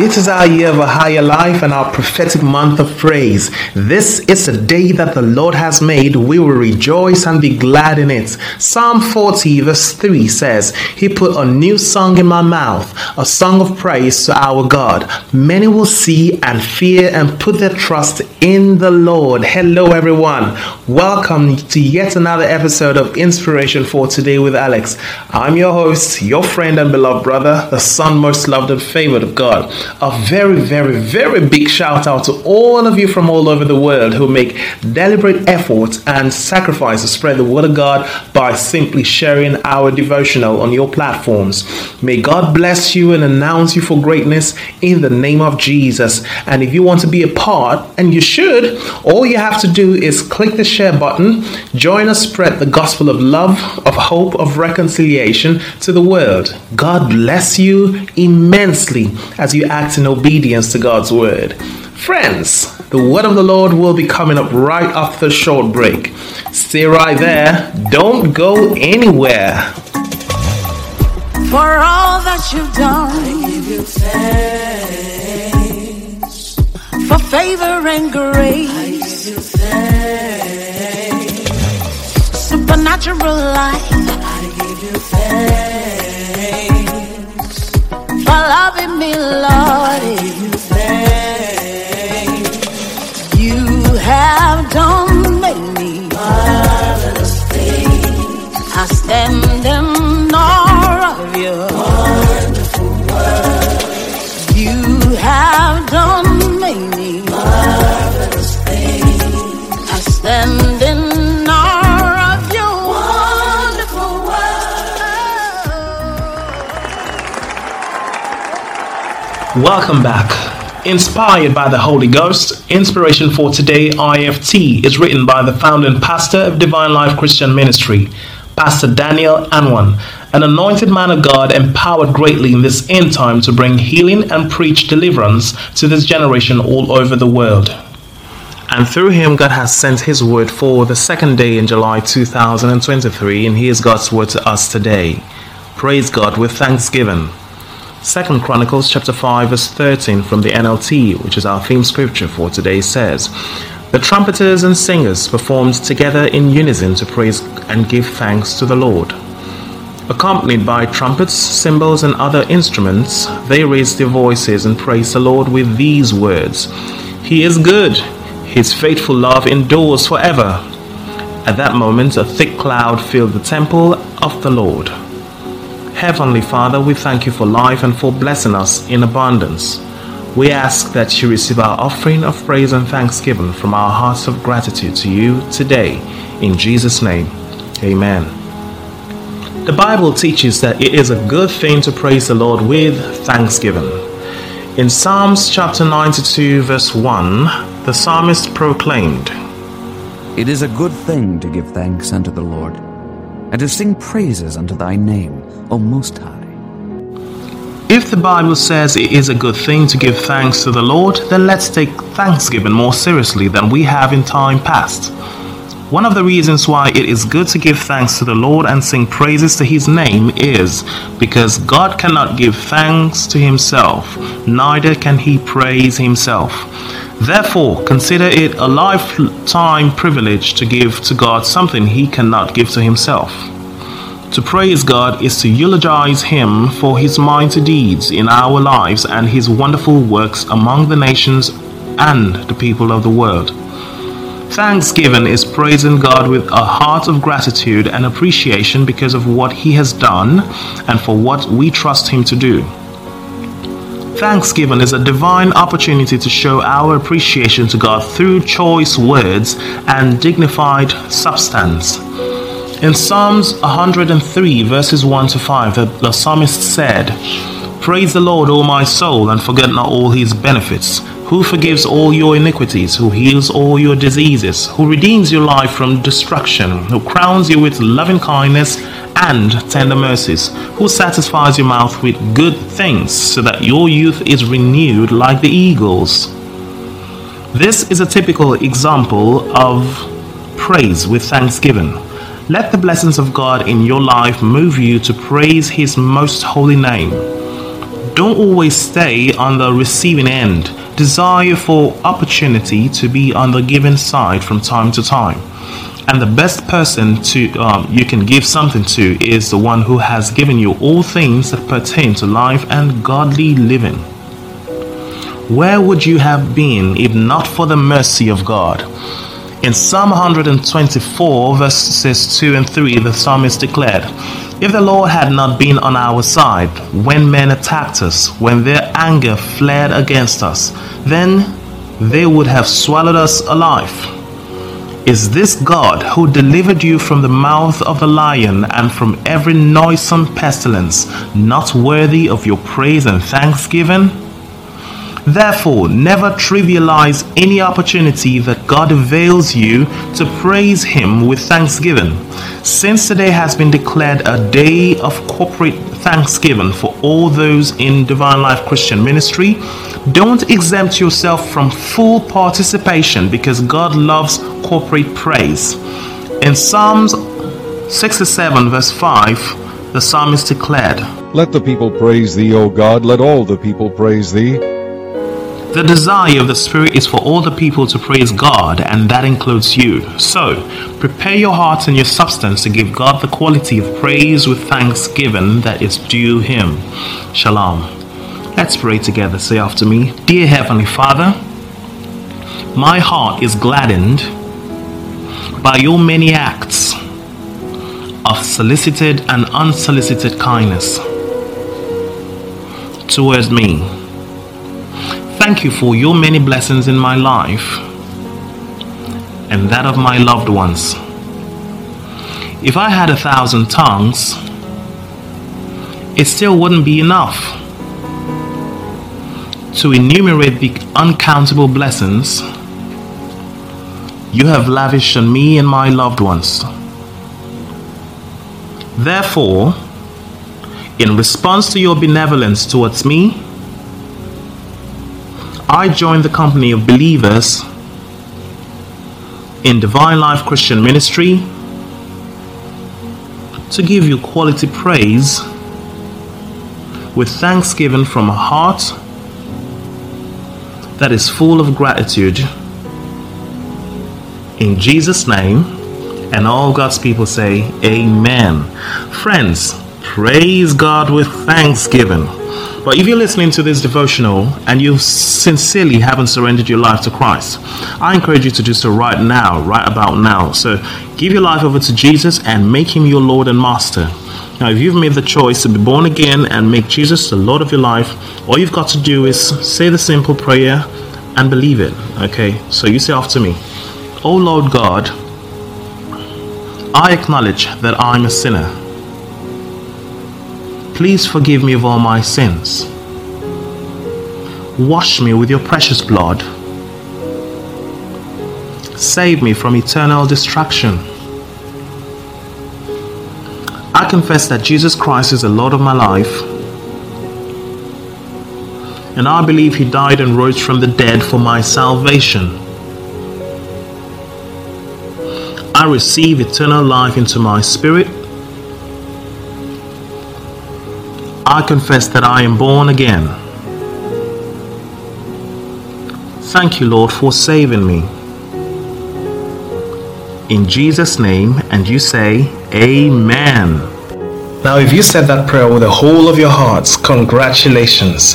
It is our year of a higher life and our prophetic month of praise. This is a day that the Lord has made. We will rejoice and be glad in it. Psalm 40, verse 3 says, He put a new song in my mouth, a song of praise to our God. Many will see and fear and put their trust in the Lord. Hello, everyone. Welcome to yet another episode of Inspiration for Today with Alex. I'm your host, your friend and beloved brother, the son most loved and favored of God a very, very, very big shout out to all of you from all over the world who make deliberate efforts and sacrifice to spread the word of God by simply sharing our devotional on your platforms. May God bless you and announce you for greatness in the name of Jesus. And if you want to be a part, and you should, all you have to do is click the share button, join us spread the gospel of love, of hope, of reconciliation to the world. God bless you immensely as you act in obedience to God's word. Friends, the word of the Lord will be coming up right after the short break. Stay right there. Don't go anywhere. For all that you've done, I give you thanks. for favor and grace, I give you thanks. supernatural life, I give you thanks. Loving me, Lord. Welcome back. Inspired by the Holy Ghost, Inspiration for Today IFT is written by the founder and pastor of Divine Life Christian Ministry, Pastor Daniel Anwan, an anointed man of God empowered greatly in this end time to bring healing and preach deliverance to this generation all over the world. And through him, God has sent his word for the second day in July 2023, and here's God's word to us today. Praise God with thanksgiving. Second Chronicles chapter 5 verse 13 from the NLT, which is our theme scripture for today says, The trumpeters and singers performed together in unison to praise and give thanks to the Lord. Accompanied by trumpets, cymbals, and other instruments, they raised their voices and praised the Lord with these words He is good, His faithful love endures forever. At that moment, a thick cloud filled the temple of the Lord. Heavenly Father, we thank you for life and for blessing us in abundance. We ask that you receive our offering of praise and thanksgiving from our hearts of gratitude to you today. In Jesus' name, amen. The Bible teaches that it is a good thing to praise the Lord with thanksgiving. In Psalms chapter 92, verse 1, the psalmist proclaimed, It is a good thing to give thanks unto the Lord, and to sing praises unto thy name, O Most High. If the Bible says it is a good thing to give thanks to the Lord, then let's take thanksgiving more seriously than we have in time past. One of the reasons why it is good to give thanks to the Lord and sing praises to his name is because God cannot give thanks to himself, neither can he praise himself. Therefore, consider it a lifetime privilege to give to God something he cannot give to himself. To praise God is to eulogize Him for His mighty deeds in our lives and His wonderful works among the nations and the people of the world. Thanksgiving is praising God with a heart of gratitude and appreciation because of what He has done and for what we trust Him to do. Thanksgiving is a divine opportunity to show our appreciation to God through choice words and dignified substance. In Psalms 103, verses 1 to 5, the, the psalmist said, Praise the Lord, O my soul, and forget not all his benefits, who forgives all your iniquities, who heals all your diseases, who redeems your life from destruction, who crowns you with loving kindness and tender mercies, who satisfies your mouth with good things, so that your youth is renewed like the eagles. This is a typical example of praise with thanksgiving. Let the blessings of God in your life move you to praise His most holy name. Don't always stay on the receiving end. Desire for opportunity to be on the giving side from time to time. And the best person to um, you can give something to is the one who has given you all things that pertain to life and godly living. Where would you have been if not for the mercy of God? In Psalm 124, verses 2 and 3, the psalmist declared, If the Lord had not been on our side when men attacked us, when their anger flared against us, then they would have swallowed us alive. Is this God who delivered you from the mouth of the lion and from every noisome pestilence not worthy of your praise and thanksgiving? Therefore, never trivialize any opportunity that God avails you to praise Him with thanksgiving. Since today has been declared a day of corporate thanksgiving for all those in Divine Life Christian Ministry, don't exempt yourself from full participation because God loves corporate praise. In Psalms 67, verse 5, the psalmist declared, Let the people praise thee, O God, let all the people praise thee. The desire of the Spirit is for all the people to praise God, and that includes you. So, prepare your heart and your substance to give God the quality of praise with thanksgiving that is due Him. Shalom. Let's pray together. Say after me Dear Heavenly Father, my heart is gladdened by your many acts of solicited and unsolicited kindness towards me. Thank you for your many blessings in my life and that of my loved ones. If I had a thousand tongues, it still wouldn't be enough to enumerate the uncountable blessings you have lavished on me and my loved ones. Therefore, in response to your benevolence towards me, I join the company of believers in Divine Life Christian Ministry to give you quality praise with thanksgiving from a heart that is full of gratitude. In Jesus' name, and all God's people say, Amen. Friends, praise God with thanksgiving. But if you're listening to this devotional and you sincerely haven't surrendered your life to Christ, I encourage you to do so right now, right about now. So give your life over to Jesus and make him your Lord and Master. Now, if you've made the choice to be born again and make Jesus the Lord of your life, all you've got to do is say the simple prayer and believe it. Okay, so you say after me, Oh Lord God, I acknowledge that I'm a sinner. Please forgive me of all my sins. Wash me with your precious blood. Save me from eternal destruction. I confess that Jesus Christ is the Lord of my life. And I believe He died and rose from the dead for my salvation. I receive eternal life into my spirit. I confess that I am born again. Thank you, Lord, for saving me. In Jesus' name, and you say, Amen. Now, if you said that prayer with the whole of your hearts, congratulations.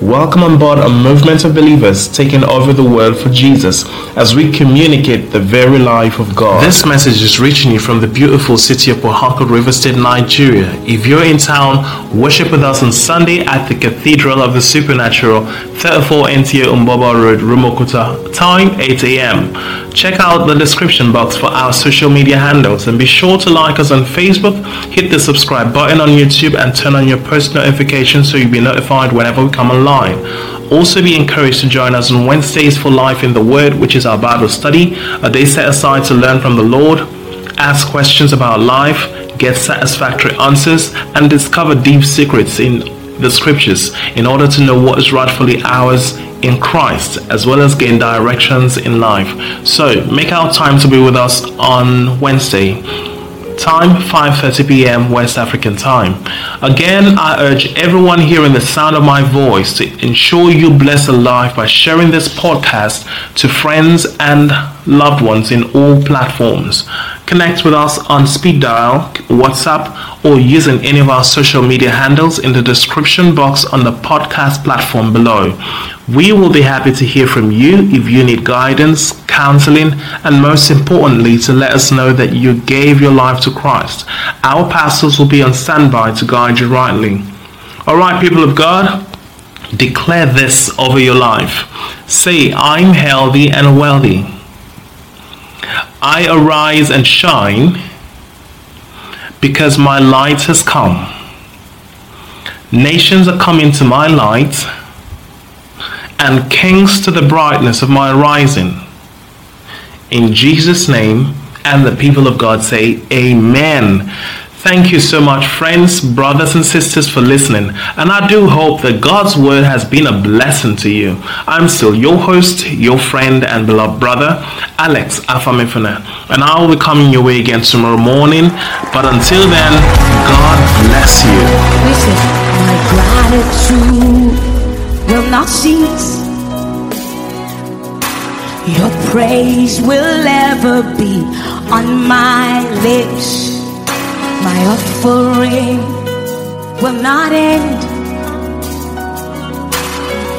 welcome on board a movement of believers taking over the world for Jesus as we communicate the very life of God. This message is reaching you from the beautiful city of Harcourt, River State, Nigeria. If you're in town, worship with us on Sunday at the Cathedral of the Supernatural, 34 NTA Mgbuoba Road, Rumuokwuta. Time 8 a.m. Check out the description box for our social media handles and be sure to like us on Facebook, hit the subscribe button on YouTube, and turn on your post notifications so you'll be notified whenever we come online. Also be encouraged to join us on Wednesdays for Life in the Word, which is our Bible study, a day set aside to learn from the Lord, ask questions about life, get satisfactory answers, and discover deep secrets in the scriptures in order to know what is rightfully ours in Christ, as well as gain directions in life. So make our time to be with us on Wednesday. Time 5:30 p.m. West African time. Again, I urge everyone hearing the sound of my voice to ensure you bless a life by sharing this podcast to friends and loved ones in all platforms. Connect with us on speed dial, WhatsApp, or using any of our social media handles in the description box on the podcast platform below. We will be happy to hear from you if you need guidance, counseling, and most importantly, to let us know that you gave your life to Christ. Our pastors will be on standby to guide you rightly. All right, people of God, declare this over your life. Say, I'm healthy and wealthy. I arise and shine because my light has come. Nations are coming to my light and kings to the brightness of my rising. In Jesus' name, and the people of God say, Amen. Thank you so much, friends, brothers, and sisters, for listening. And I do hope that God's word has been a blessing to you. I'm still your host, your friend, and beloved brother, Alex Afamifuna. And I will be coming your way again tomorrow morning. But until then, God bless you. Listen, my gratitude will not cease. Your praise will ever be on my lips. My offering will not end.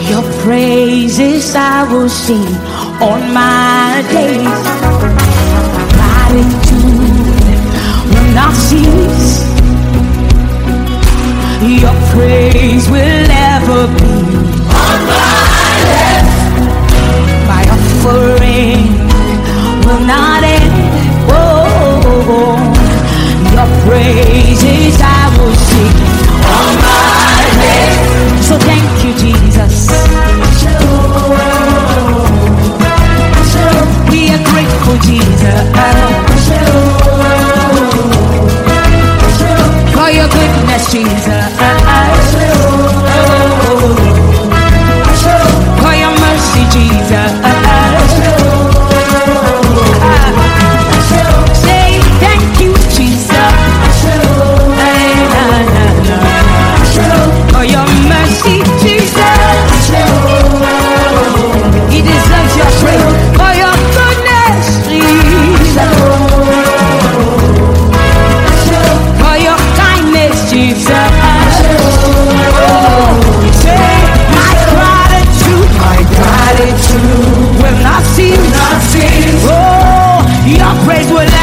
Your praises I will sing on my days. Gratitude will not cease. Your praise will ever be on my lips. My offering. days were